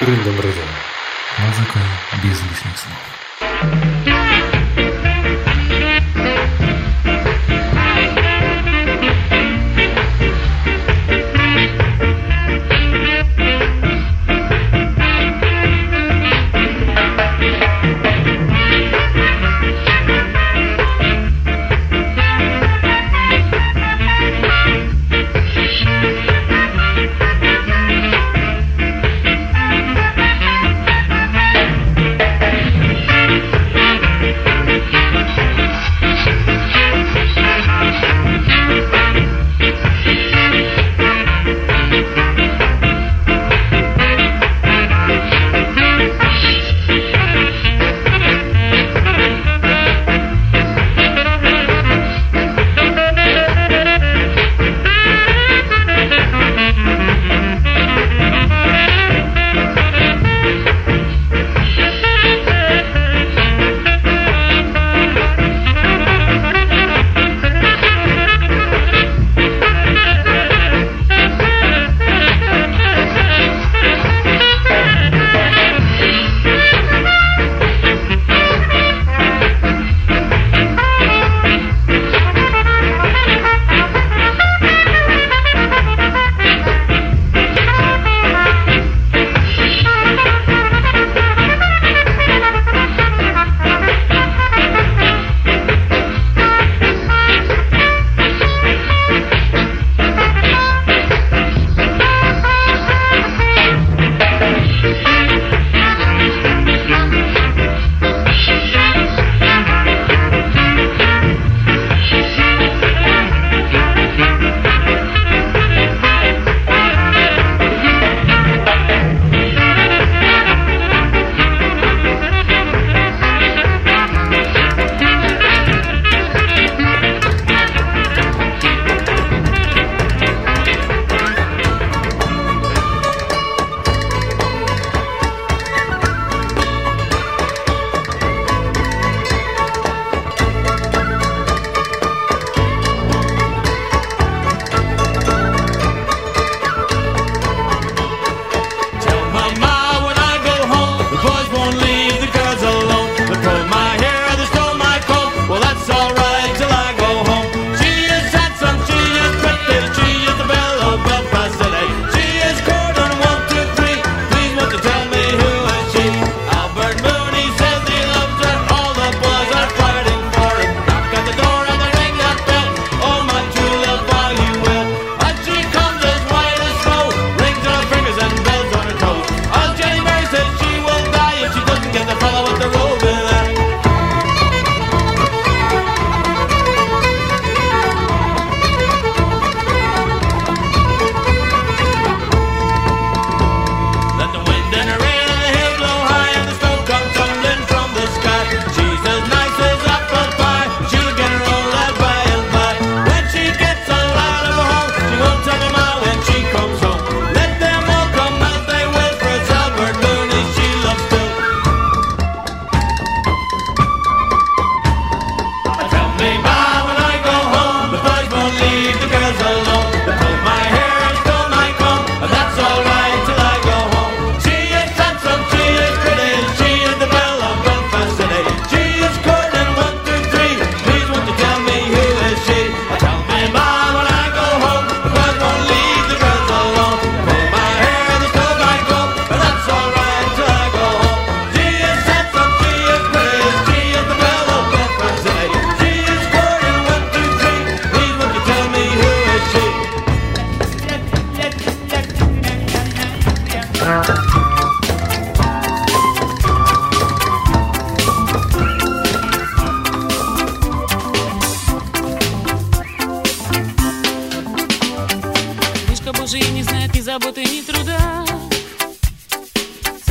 Рындом-рындом. Музыка без лишних слов.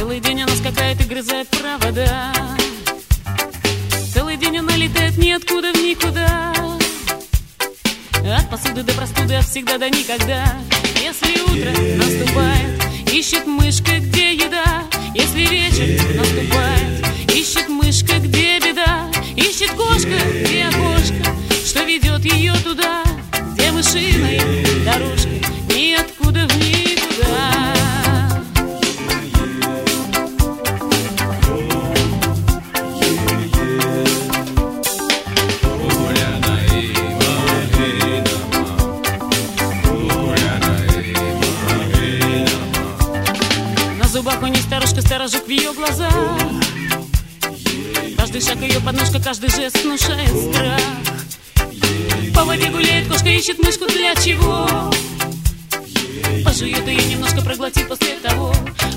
Целый день она скакает и грызает провода. Целый день она летает ниоткуда в никуда. От посуды до простуды, от всегда до никогда. Если утро наступает, ищет мышка, где еда. Если вечер наступает, ищет мышка, где беда. Ищет кошка, где окошко, что ведет ее туда Где мышиная дорожка, ниоткуда в никуда. Дорожек в ее глазах. Каждый шаг ее подножка, каждый жест внушает страх. По воде гуляет кошка, ищет мышку для чего? Пожует ее немножко, проглотит после того.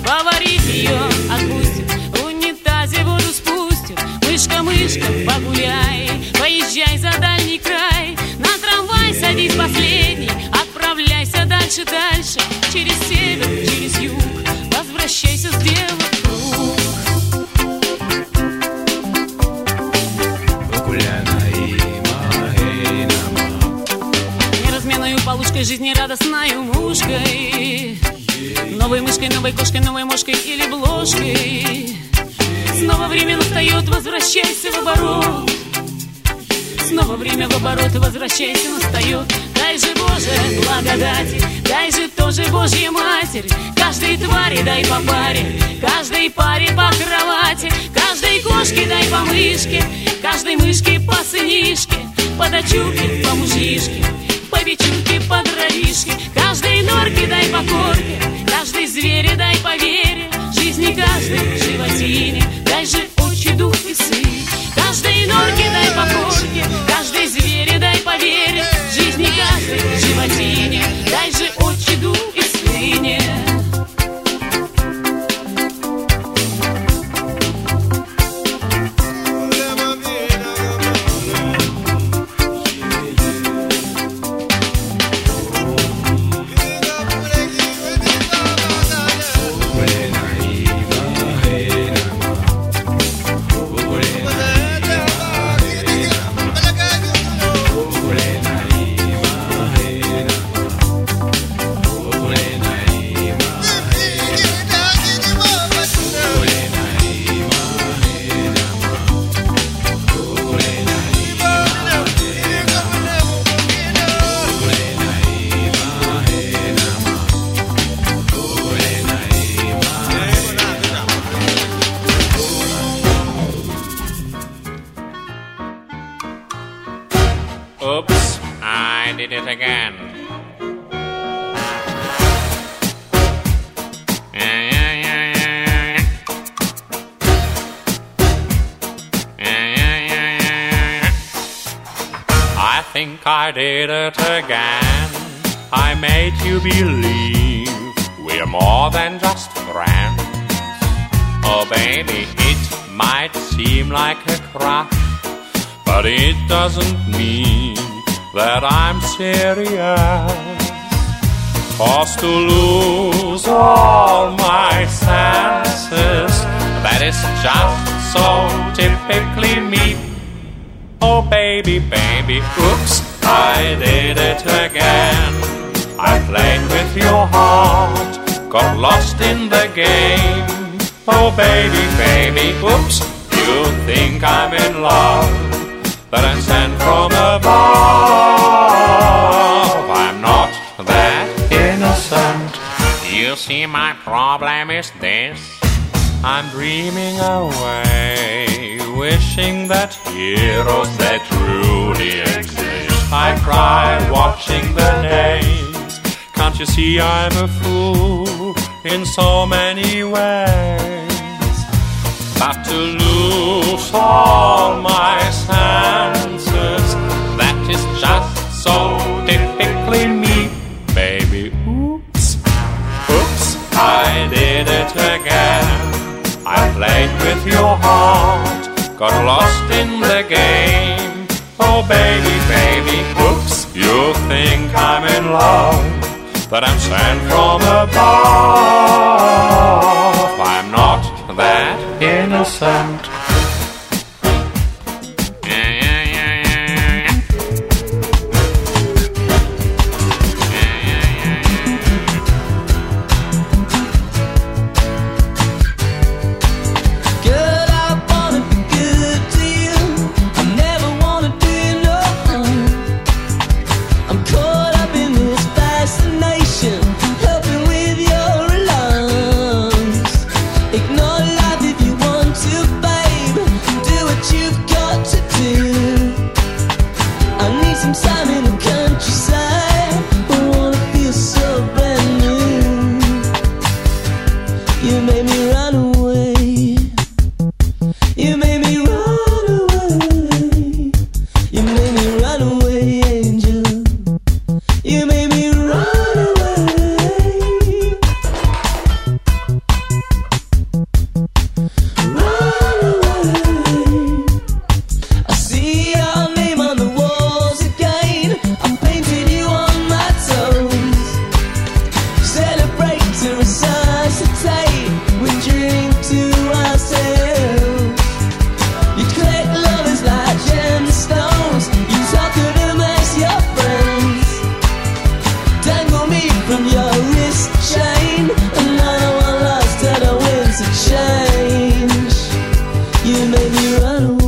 Поварит ее, отпустит. В унитазе воду спустит. Мышка, мышка, погуляй. Поезжай за дальний край. На трамвай садись последний. Отправляйся дальше, дальше. Через север, через юг. Возвращайся, сделав круг Полушкой, жизнерадостною мушкой. Новой мышкой, новой кошкой, новой мошкой или бложкой. Снова время настает, возвращайся в оборот. Снова время в оборот, возвращайся, настает. Дай же, Боже, благодати, дай же тоже Божья Матерь. Каждой твари дай по паре, каждой паре по кровати. Каждой кошке дай по мышке, каждой мышке по сынишке. По дочурке, по мужишке, по вечерке, по дровишке Каждой норке дай по корке, каждой звере дай по вере Жизни каждой think I did it again. I made you believe we're more than just friends. Oh, baby, it might seem like a crush. But it doesn't mean that I'm serious. Cause to lose all my senses, that is just so typically me. Oh, baby, baby, oops, I did it again. I played with your heart, got lost in the game. Oh, baby, baby, oops, you think I'm in love but I'm sent from above. I'm not that innocent. You see, my problem is this. I'm dreaming away, wishing that heroes that truly exist. I cry watching the names. Can't you see I'm a fool in so many ways? But to lose all my got lost in the game. Oh, baby, baby, oops, you think I'm in love, that I'm sent from above. You run away.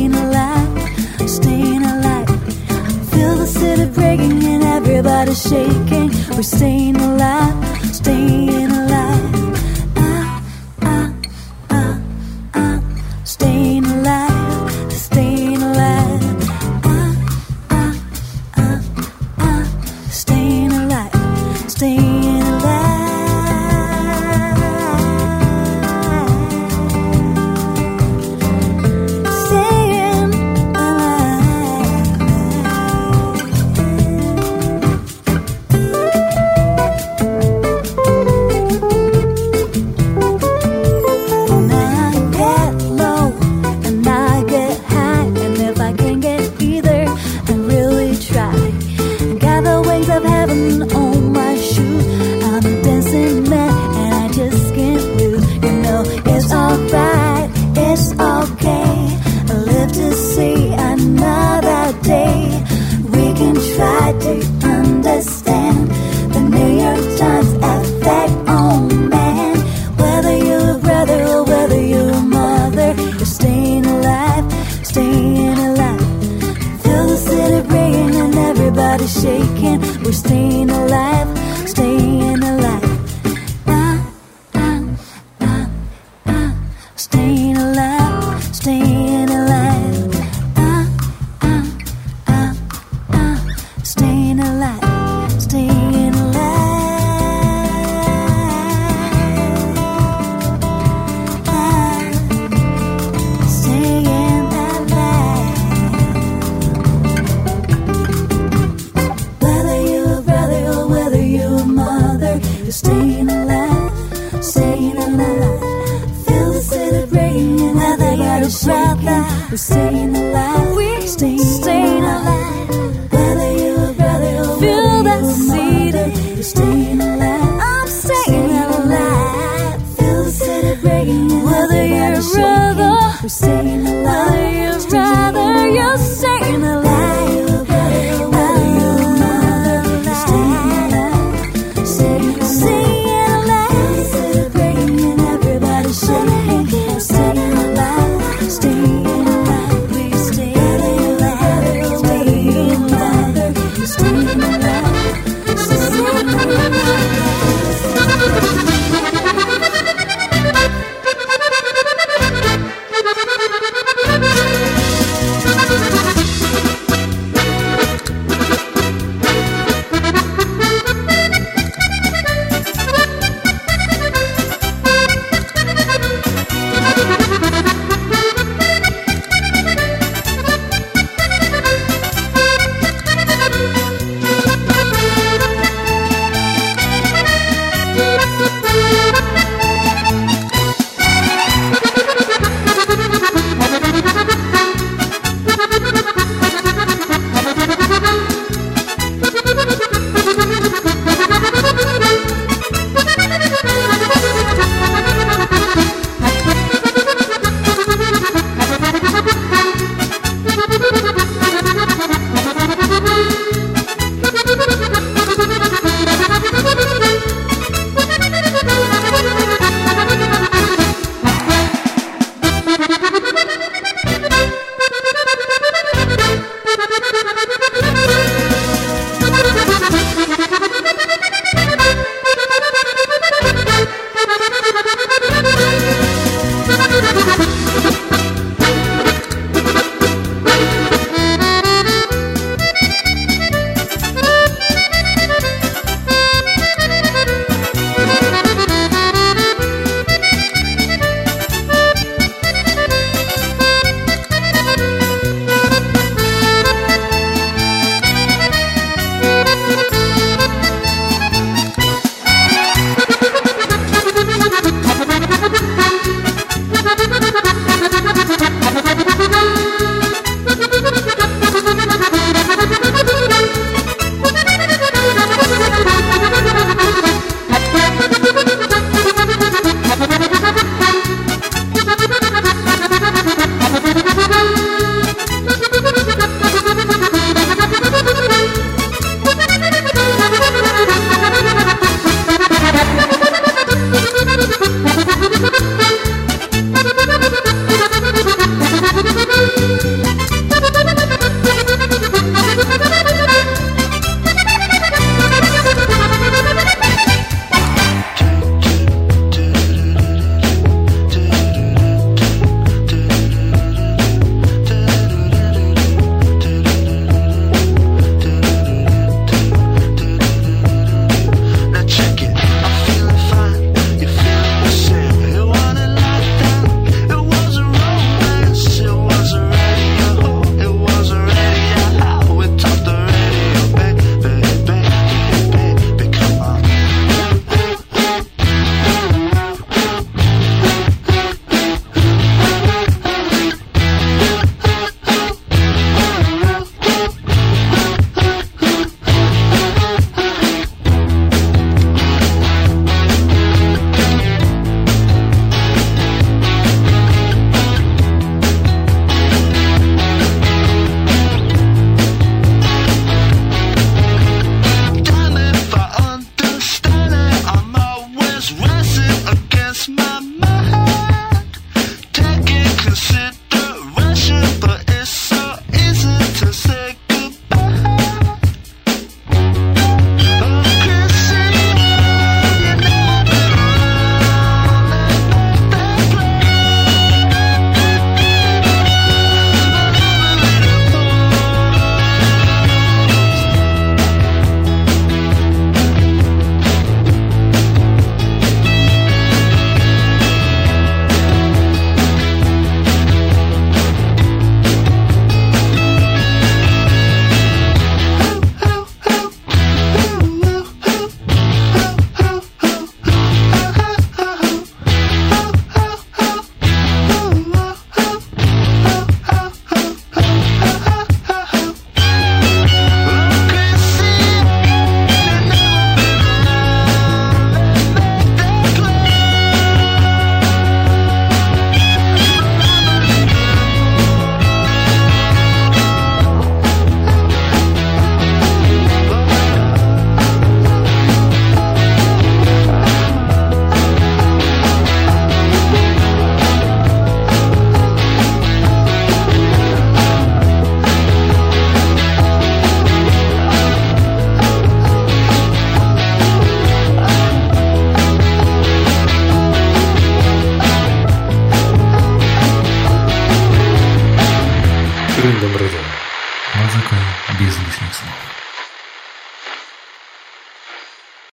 staying alive, staying alive. Feel the city breaking and everybody shaking. We're staying alive, staying alive. shaking. We're staying alive, staying each other. We're staying alive. We're staying